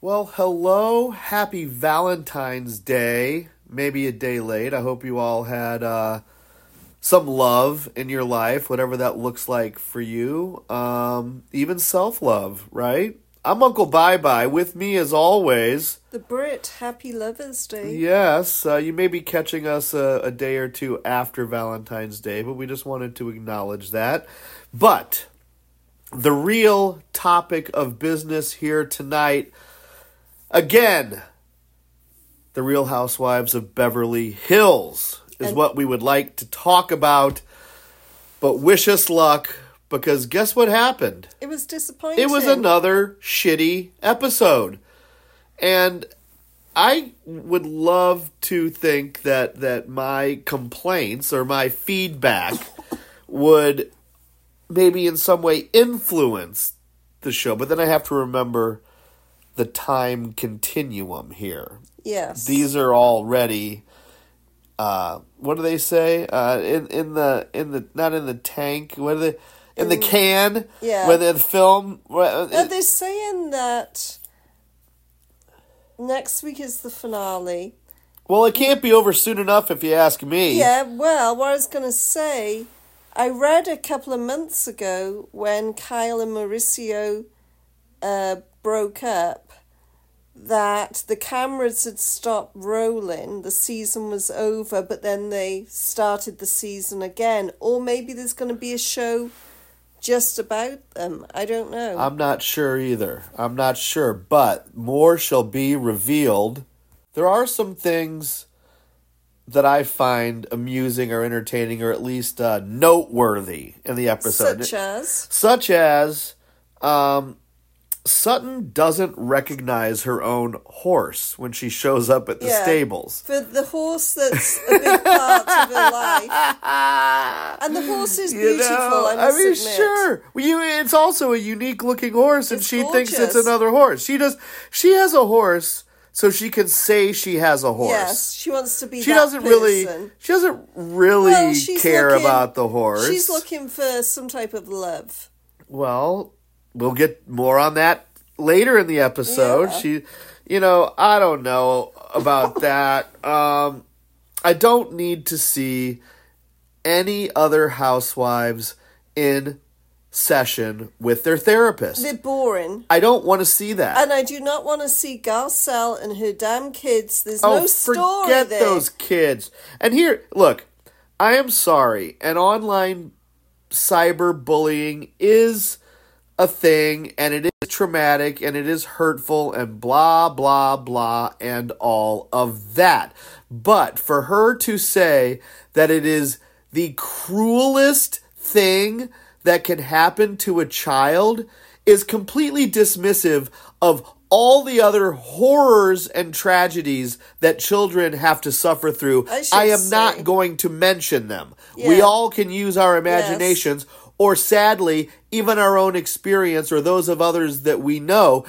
Well, hello. Happy Valentine's Day. Maybe a day late. I hope you all had uh, some love in your life, whatever that looks like for you. Um, even self love, right? I'm Uncle Bye Bye. With me, as always, The Brit, Happy Lover's Day. yes, uh, you may be catching us a, a day or two after Valentine's Day, but we just wanted to acknowledge that. But the real topic of business here tonight Again, the Real Housewives of Beverly Hills is And- what we would like to talk about. But wish us luck because guess what happened? It was disappointing. It was another shitty episode. And I would love to think that that my complaints or my feedback would maybe in some way influence the show, but then I have to remember the time continuum here. Yes. These are already uh what do they say? Uh in in the in the not in the tank, what are they in the can? Yeah. Where the film where- Now they're saying that next week is the finale. Well, it can't be over soon enough if you ask me. Yeah, well, what I was going to say, I read a couple of months ago when Kyle and Mauricio uh, broke up that the cameras had stopped rolling, the season was over, but then they started the season again. Or maybe there's going to be a show just about them. I don't know. I'm not sure either. I'm not sure, but more shall be revealed. There are some things that I find amusing or entertaining or at least uh, noteworthy in the episode. Such as. Such as um, Sutton doesn't recognize her own horse when she shows up at the Yeah. stables. For the horse that's a big part of her life. And the horse is You beautiful, know, I must mean, admit. sure. Well, you, it's also a unique looking horse, and It's she thinks it's another horse. She does. She has a horse, so she can say she has a horse. Yes, she wants to be she doesn't really. She doesn't really Well, care looking- about the horse. She's looking for some type of love. Well, we'll get more on that later in the episode. Yeah. She, you know, I don't know about that. Um, I don't need to see any other housewives in session with their therapist. They're boring. I don't want to see that. And I do not want to see Garcelle and her damn kids. There's oh, no story forget there. those kids. And here, look, I am sorry. An online cyberbullying is a thing and it is traumatic and it is hurtful and blah blah blah and all of that. But for her to say that it is the cruelest thing that can happen to a child is completely dismissive of all the other horrors and tragedies that children have to suffer through. I I am say- not going to mention them. We all can use our imaginations or sadly, even our own experience or those of others that we know.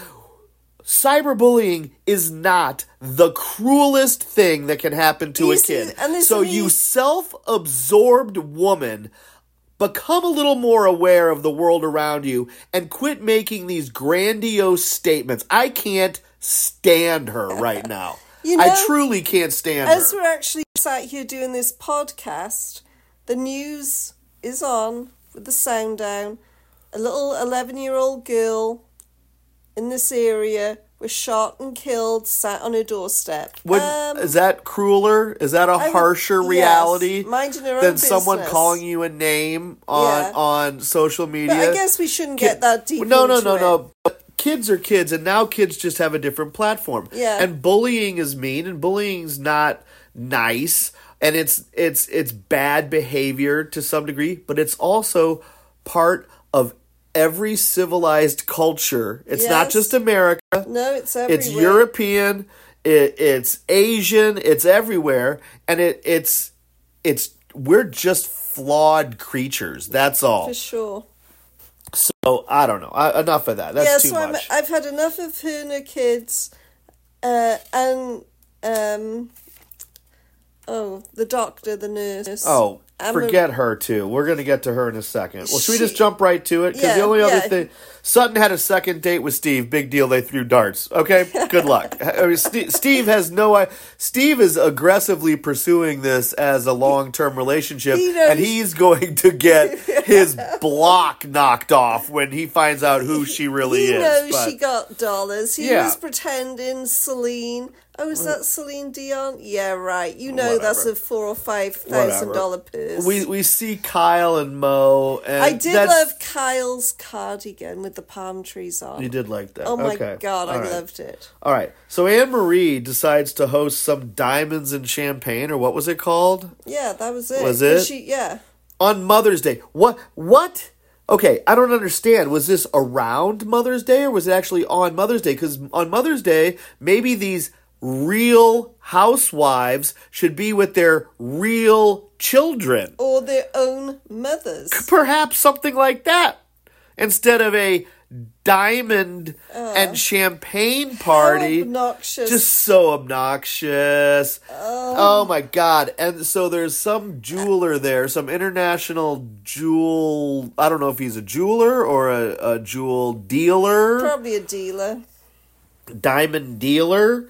Cyberbullying is not the cruelest thing that can happen to a kid. So you self-absorbed woman become a little more aware of the world around you and quit making these grandiose statements. I can't stand her right now. You I truly can't stand As her. As we're actually sat here doing this podcast, the news is on with the sound down. A little 11 year old girl in this area was shot and killed, sat on her doorstep. Would, Um, is that crueler? Is that a would- harsher yes, reality than someone calling you a name on Yeah. on social media? but I guess we shouldn't get that deep. No, no, no, it. no. But Kids are kids, and now kids just have a different platform. Yeah. And bullying is mean, and bullying's not nice, and it's it's it's bad behavior to some degree, but it's also part of every civilized culture. It's not just America. No, it's everywhere. It's European. It, it's Asian. It's everywhere, and it it's it's we're just flawed creatures. That's all. for sure. So I don't know. I, enough of that. That's yeah, too so I'm, much. I've had enough of her kids, uh, and um, oh, the doctor, the nurse. oh, I'm a- forget her too. We're gonna get to her in a second. Well, should we just jump right to it? Because the only other yeah. thing, Sutton had a second date with Steve. Big deal. They threw darts. Okay, good luck. I mean, Steve, Steve has no. Steve is aggressively pursuing this as a long term relationship, He and he's going to get his block knocked off when he finds out who she really he is. knows but- she got dollars. He Yeah. was pretending Celine. Oh, is mm. that Celine Dion? Yeah, right. You know that's a four or five thousand dollar purse. we we see Kyle and Mo, and I did that's- love Kyle's cardigan with the palm trees on. You did like that. Oh my Okay. god, I All right. loved it. All right. So Annemarie decides to host some diamonds and champagne, or what was it called? Yeah, that was it. Was it? She, yeah. On Mother's Day. What? What? Okay, I don't understand. Was this around Mother's Day, or was it actually on Mother's Day? Because on Mother's Day, maybe these real housewives should be with their real children. Or their own mothers. Perhaps something like that. Instead of a diamond uh. and champagne party. Obnoxious. just so obnoxious. Oh. oh. my god. And so there's some jeweler there, some international jewel I don't know if he's a jeweler or a, a jewel dealer, Probably a dealer. diamond dealer.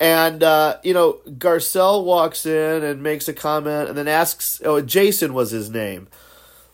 And uh, you know, Garcelle walks in and makes a comment and then asks oh Jason was his name.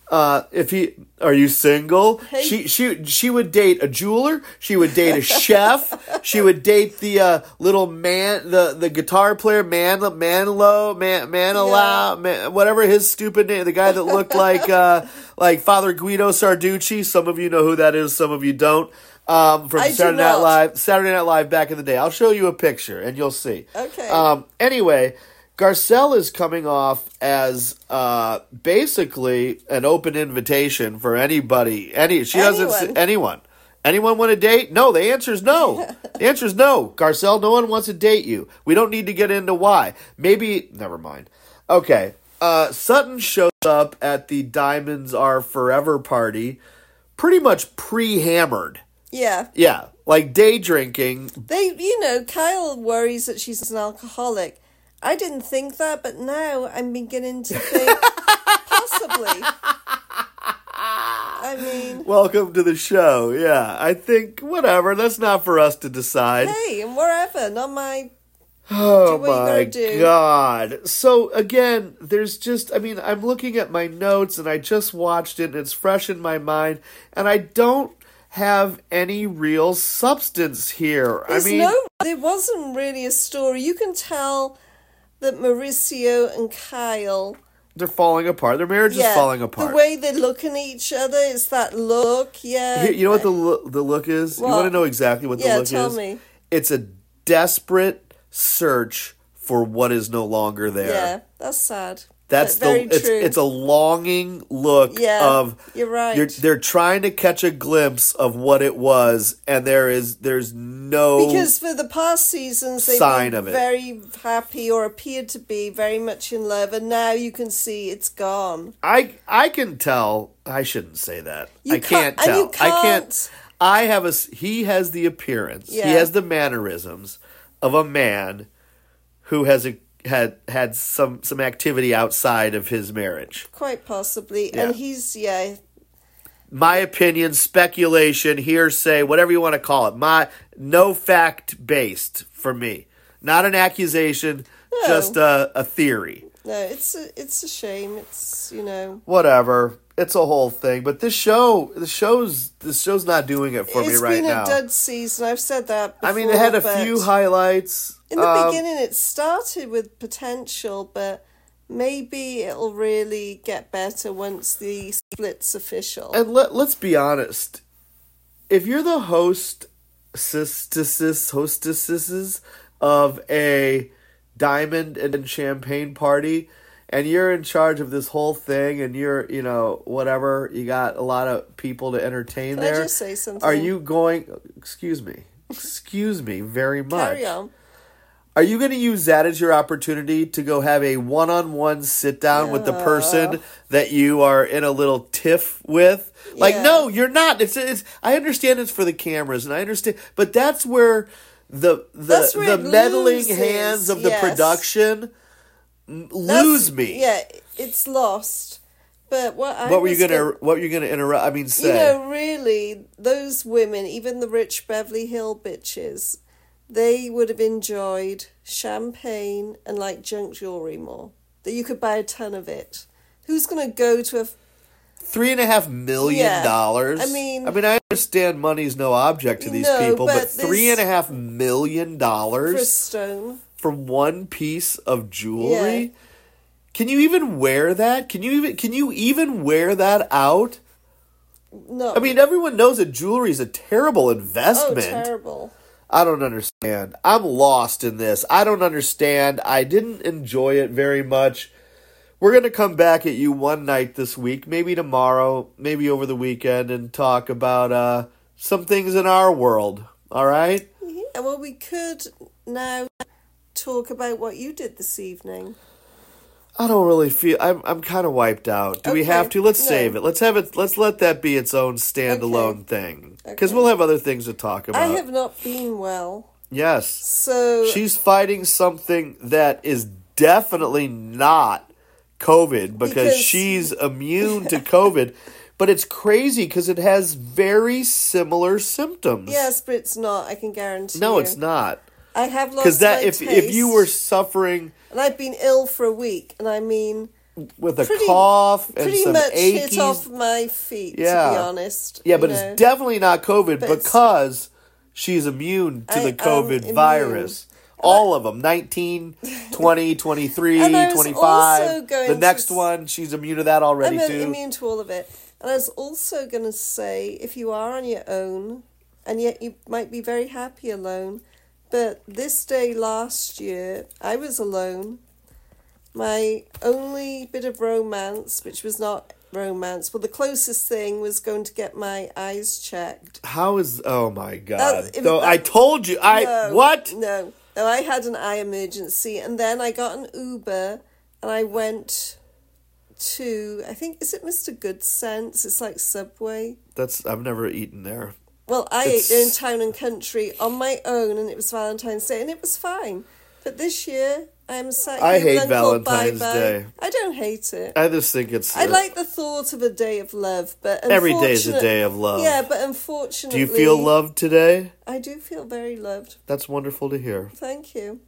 Uh, if he are you single? Hey. She she she would date a jeweler. She would date a chef. She would date the uh, little man, the the guitar player, Man Manlo, Man Manilau, Man, whatever his stupid name. The guy that looked like uh, like Father Guido Sarducci. Some of you know who that is. Some of you don't. Um, from I Saturday Night. Live. Saturday Night Live back in the day. I'll show you a picture and you'll see. Okay. Um, anyway, Garcelle is coming off as uh, basically an open invitation for anybody. Any she doesn't Anyone. anyone. Anyone want to date? No, the answer is no. the answer is no. Garcelle, no one wants to date you. We don't need to get into why. Maybe never mind. Okay. Uh, Sutton shows up at the Diamonds Are Forever party, pretty much pre-hammered. Yeah. Yeah, like day drinking. They, you know, Kyle worries that she's an alcoholic. I didn't think that, but now I'm beginning to think possibly. I mean, Welcome to the show. Yeah, I think whatever. That's not for us to decide. hey, and wherever, not my. Oh do my god. So again, there's just I mean, I'm looking at my notes and I just watched it and it's fresh in my mind and I don't have any real substance here. There's I mean, no. There wasn't really a story. You can tell that Mauricio and Kyle. they're falling apart. Their marriage yeah, is falling apart. The way they're looking at each other is that look. Yeah. Here- you know what the lo- the look is? You want to know exactly what the Yeah, look tell is? me. It's a desperate search for what is no longer there. Yeah, that's sad. That's the it's it's a longing look Yeah, of you're right. You're, they're trying to catch a glimpse of what it was, and there is there's no Because for the past seasons, they've Sign been of it. very happy or appeared to be very much in love, and now you can see it's gone. I I can tell. I shouldn't say that. You I can't can't- and tell. can't. I can't- I have a. He has the appearance. He has the mannerisms of a man who has a had had some some activity outside of his marriage. Quite possibly. Yeah. And he's, yeah, my opinion, speculation, hearsay, whatever you want to call it. My no fact based for me, not an accusation, No. just a, a theory. no, it's a, it's a shame. It's, you know, Whatever, it's a whole thing. But this show, the show's the show's not doing it for me right now. It's been a dud season. I've said that before. I mean, it had a few highlights. In the Um, beginning, it started with potential, but maybe it'll really get better once the split's official. And let let's be honest. If you're the host hostesses hostesses of a diamond and champagne party and you're in charge of this whole thing and you're, you know, whatever, you got a lot of people to entertain Can I there. just say something? Are you going excuse me. Excuse me very much. Carry on. Are you going to use that as your opportunity to go have a one-on-one sit down with the person that you are in a little tiff with? Like, Yeah. no, you're not. It's, it's. I understand it's for the cameras, and I understand, but that's where the the That's where the it meddling loses, hands of the yes. production That's- lose me. Yeah, it's lost. But what I what were you was gonna What were you gonna interrupt? I mean, say. You know, really, those women, even the rich Beverly Hill bitches, they would have enjoyed champagne and like junk jewelry more. That you could buy a ton of it. Who's going to go to a Three and a half million Yeah. dollars. I mean- I mean, I understand money's no object to these No, people, but, but three and a half million for a dollars stone? For one piece of jewelry. Yeah. Can you even wear that? Can you even can you even wear that out? No. I mean, everyone knows that jewelry is a terrible investment. oh, terrible. I don't understand. I'm lost in this. I don't understand. I didn't enjoy it very much. We're going to come back at you one night this week, maybe tomorrow, maybe over the weekend, and talk about uh, some things in our world. All right? Yeah, well, we could now talk about what you did this evening. I don't really feel. I'm I'm kind of wiped out. Do we have to? Let's no. save it. Let's have it. Let's let that be its own standalone thing. Because Okay. we'll have other things to talk about. I have not been well. yes. So She's fighting something that is definitely not COVID because, Because- she's immune to COVID. But it's crazy because it has very similar symptoms. yes, but it's not. I can guarantee. No, you. it's not. I have lost Because that if if you were suffering and I've been ill for a week, and I mean, with a Pretty- cough and pretty some much achy, hit off my feet. Yeah. To be honest. yeah, but know. it's definitely not COVID But because she's immune to I the COVID immune. virus. All of them 19, 20, 23, And I was 25. The next one, she's immune to that already I'm too. immune to all of it. And I was also going to say, if you are on your own, and yet you might be very happy alone, but this day last year, I was alone. My only bit of romance, which was not romance, well, the closest thing was going to get my eyes checked. How is oh my god? That- Though that- I told you I No, what? No, no, I had an eye emergency, and then I got an Uber, and I went to I think is it Mr. Goodcents? It's like Subway. That's I've never eaten there. Well, I It's- ate there in town and country on my own, and it was Valentine's Day, and it was fine. But this year, I'm sat I hate Valentine's Bye-Bye. Day. I don't hate it. I just think it's I like the thought of a day of love, but Every day is a day of love. Yeah, but unfortunately, Do you feel loved today? I do feel very loved. That's wonderful to hear. Thank you.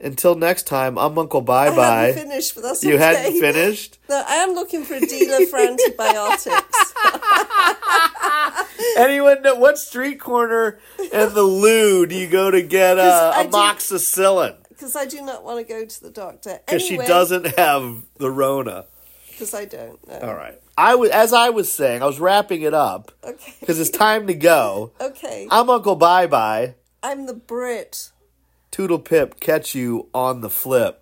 Until next time, I'm Uncle Bye I Bye. finished, but that's You okay. hadn't finished? No, I am looking for a dealer for antibiotics. Anyone know what street corner and the loo do you go to get uh, 'Cause I do- amoxicillin? Because I do not want to go to the doctor. Because Anyway, she doesn't have the Rona. Because I don't know. All right. I was as I was saying, I was wrapping it up Okay. because it's time to go. Okay. I'm Uncle Bye Bye. I'm the Brit. Toodle Pip, catch you on the flip.